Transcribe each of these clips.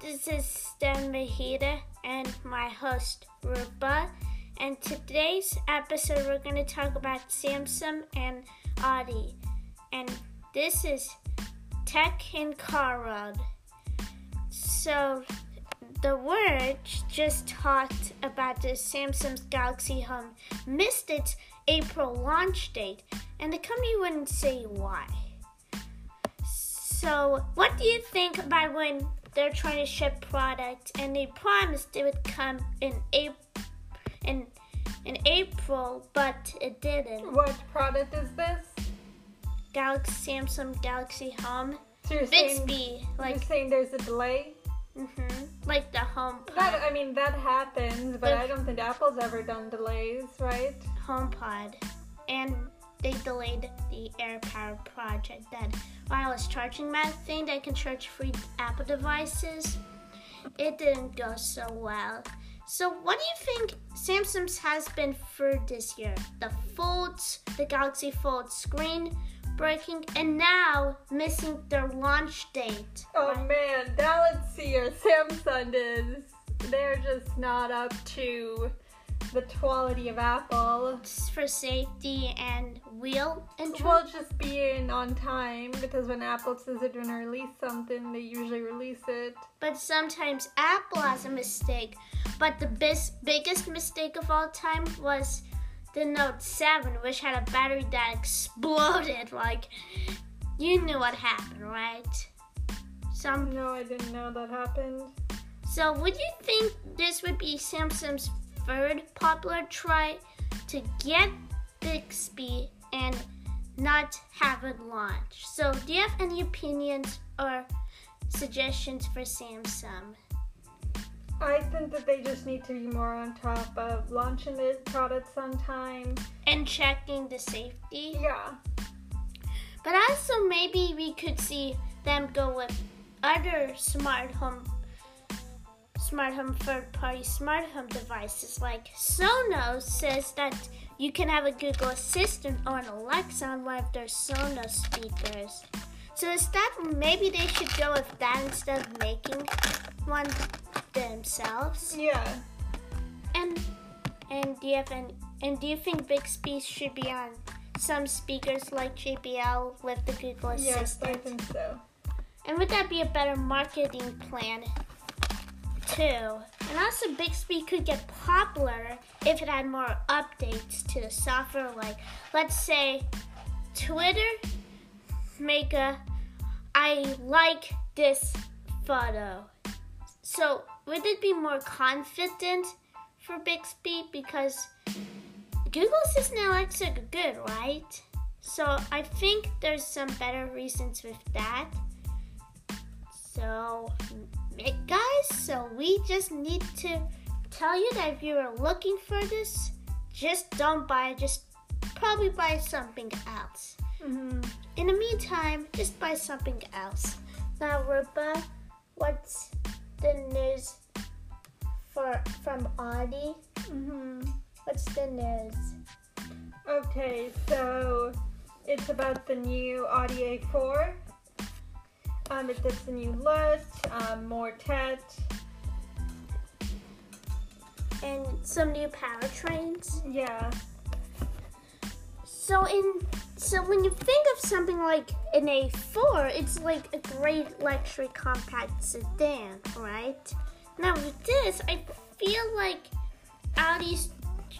This is Stan Mahita and my host Rupa. And today's episode, we're going to talk about Samsung and Audi. And this is Tech in Car World. So, the Word just talked about the Samsung's Galaxy Home missed its April launch date, and the company wouldn't say why. So, what do you think about when they're trying to ship product and they promised it would come in April? In, in April, but it didn't. What product is this? Galaxy Samsung Galaxy Home. So you're Bixby, saying, like you're saying there's a delay? hmm like the home That I mean that happens, but If- I don't think Apple's ever done delays, right? HomePod, and they delayed the AirPower project, that wireless charging mat thing that can charge free Apple devices. It didn't go so well. So, what do you think Samsung's has been for this year? The Folds, the Galaxy Fold screen breaking, and now missing their launch date. Oh Right? man, now let's see your Samsung is. They're just not up to the quality of Apple. It's for safety and wheel and Well, just being on time because when Apple says they're gonna release something, they usually release it. But sometimes Apple has a mistake. But the bis- biggest mistake of all time was the Note 7, which had a battery that exploded. Like, you knew what happened, right? Some, No, I didn't know that happened. so, would you think this would be Samsung's third popular try to get Bixby and not have it launch? So, do you have any opinions or suggestions for Samsung? I think that they just need to be more on top of launching their products on time. and checking the safety. Yeah. But also maybe we could see them go with other smart home smart home third party smart home devices like Sonos says that you can have a Google Assistant or an Alexa on one of their Sonos speakers. So is that maybe they should go with that instead of making one themselves? Yeah. And and do you have any, and do you think Bixby should be on some speakers like JBL with the Google Yes, I think so. And would that be a better marketing plan too? And also Bixby could get popular if it had more updates to the software like let's say Twitter make a I like this photo. So would it be more confident for Bixby because Google Assistant and Alexa good, right? So I think there's some better reasons with that. So, eh, guys, so we just need to tell you that if you are looking for this, just don't buy it. Just probably buy something else. hmm In the meantime, just buy something else. Now, Rupa, what's the news for from Audi? hmm What's the news? Okay, so it's about the new Audi A4. Um, it gets a new look, um, more tet. And some new powertrains. Yeah. So in so when you think of something like an A4, it's like a great luxury compact sedan, right? Now with this, I feel like Audi's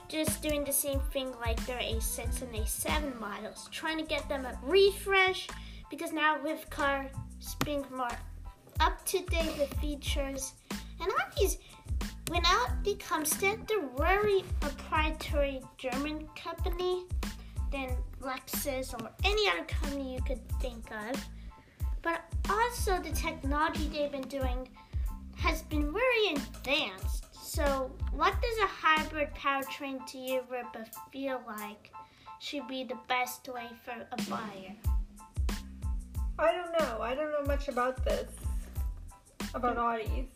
just doing the same thing like their A6 and A7 models, trying to get them a refresh because now with cars being more up to date with features, and Audi's when Audi comes to it, they're very proprietary German company than Lexus or any other company you could think of. But also the technology they've been doing has been very advanced. So what does a hybrid powertrain to Ripa, feel like should be the best way for a buyer? I don't know. I don't know much about this. About Audis.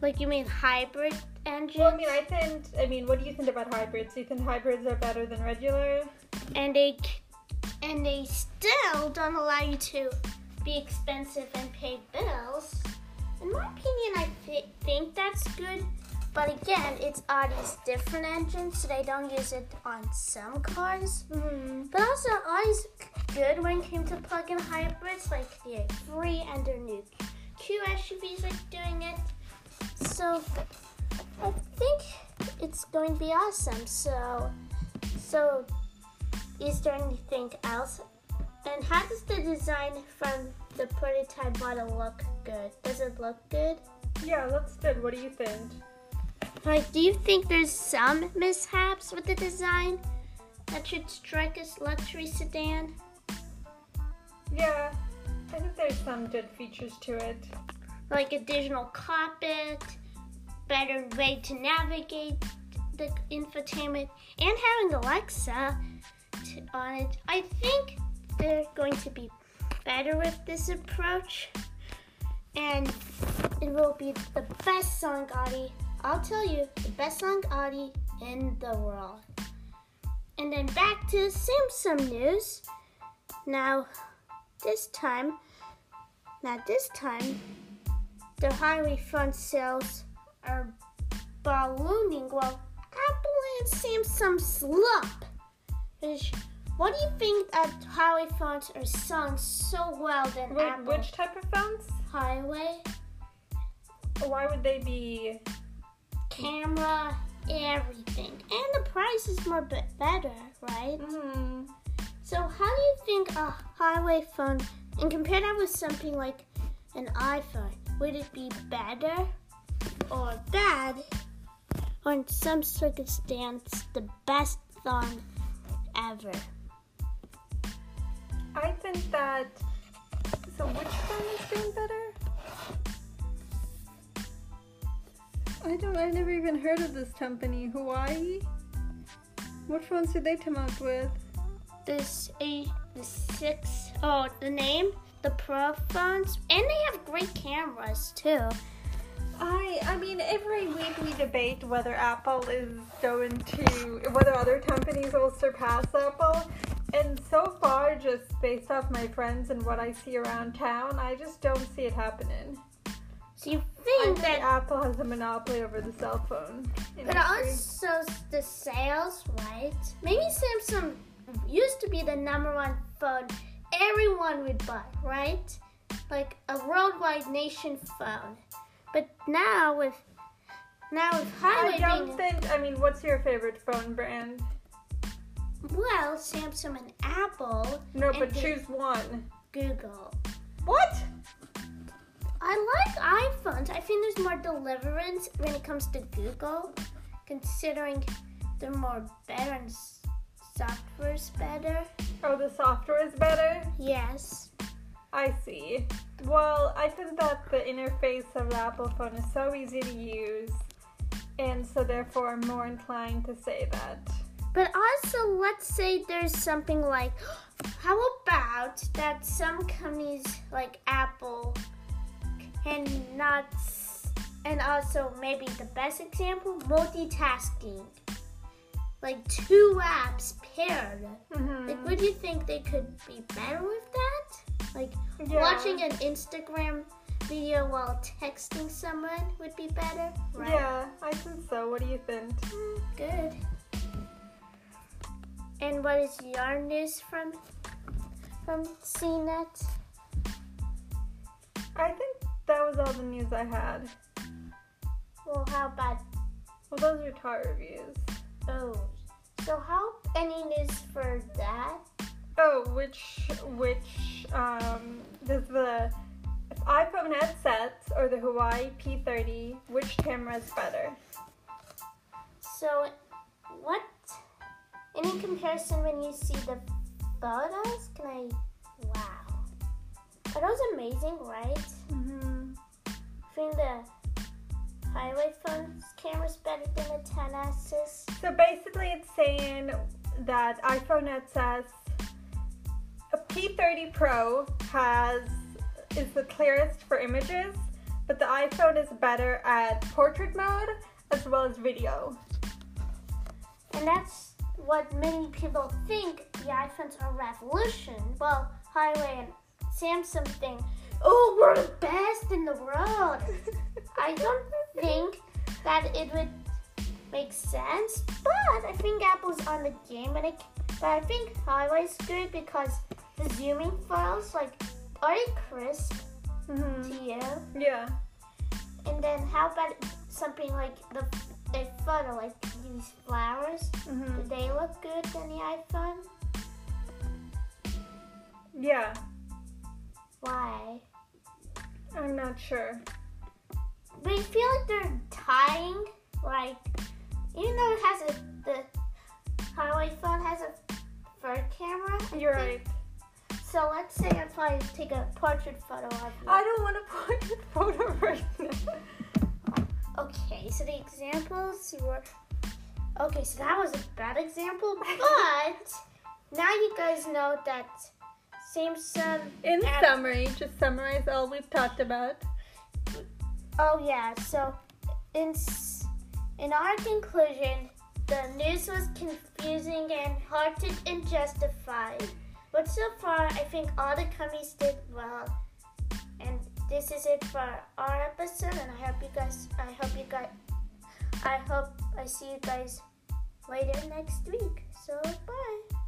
Like you mean hybrid engines? Well, I mean, I think. I mean, what do you think about hybrids? Do you think hybrids are better than regular? and they and they still don't allow you to be expensive and pay bills. in my opinion, I th- think that's good. But again, it's Audi's different engine, so they don't use it on some cars. Mm-hmm. But also, Audi's good when it came to plug-in hybrids, like the A3 and their new Q SUVs are doing it. So I think it's going to be awesome. So, so is there anything else? And how does the design from the prototype model look good? Does it look good? Yeah, looks good. What do you think? Like, do you think there's some mishaps with the design that should strike as luxury sedan? Yeah, I think there's some good features to it. Like additional cockpit, better way to navigate the infotainment, and having Alexa to, on it. I think they're going to be better with this approach, and it will be the best song, Audi. I'll tell you, the best song Audi in the world. And then back to Samsung news. Now, this time, now this time, the Huawei phone sales are ballooning while Apple and Samsung slump. Which, what do you think that Huawei phones are selling so well than Wait, Apple which type of phones? Huawei Why would they be? Camera, everything, and the price is more be- better, right? Mm-hmm. So how do you think a Huawei phone, and compare that with something like an iPhone, would it be better or bad? Or in some circumstance, the best phone ever? I think that. So which phone is doing better? I don't. I never even heard of this company, Huawei. What phones did they come out with? This a the six oh the name the Pro phones, and they have great cameras too. I I mean every week we debate whether Apple is going to whether other companies will surpass Apple. And so far, just based off my friends and what I see around town, I just don't see it happening. So you think that Apple has a monopoly over the cell phone But also the sales, right? Maybe Samsung used to be the number one phone everyone would buy, right? Like a worldwide nation phone. But now with now with I don't think. I mean, what's your favorite phone brand? well, Samsung and Apple, No, And but choose one. Google. What? I like iPhones. I think there's more deliverance when it comes to Google, considering they're more better and s- software's better. Oh, the software is better. Yes. I see. Well, I think that the interface of the Apple phone is so easy to use, and so therefore I'm more inclined to say that. But also, let's say there's something like, how about that some companies like Apple cannot, s- and also maybe the best example, multitasking. Like two apps paired. Mm-hmm. Like, would you think they could be better with that? Like, Yeah. watching an Instagram video while texting someone would be better, right? Yeah, I think so. What do you think? Good. And what is your news from from CNET? I think was all the news I had. Well, how about Well, those are car reviews. oh? So how any news for that? Oh, which which um does the iPhone headsets or the Huawei P30? Which camera is better? So, what? Any comparison when you see the photos? Can I? Wow, are those amazing, right? Mm-hmm. I think the Huawei phone's camera's better than the 10s's. So basically, it's saying that iPhone XS a P30 Pro has is the clearest for images, but the iPhone is better at portrait mode as well as video. And that's what many people think the iPhones are revolution. Well, Huawei and Samsung think oh, we're the best in the world. I don't think that it would make sense, but I think Apple's on the game, and I, but I think Huawei's good because the zooming files, like, are they crisp hmm to you? Yeah. And then how about something like the a photo, like these flowers? hmm Do they look good on the iPhone? Yeah. Why? I'm not sure. But I feel like they're tying, like, even though it has a, the Huawei phone has a front camera. I You're think. right. So let's say I probably take a portrait photo of you. I don't want a portrait photo right now. Okay, so the examples were. Okay, so that was a bad example, but now you guys know that In summary, just summarize all we've talked about. Oh yeah, so in in our conclusion, the news was confusing and hard to and justified. But so far, I think all the companies did well. And this is it for our episode. And I hope you guys. I hope you guys. I hope I see you guys later next week. So bye.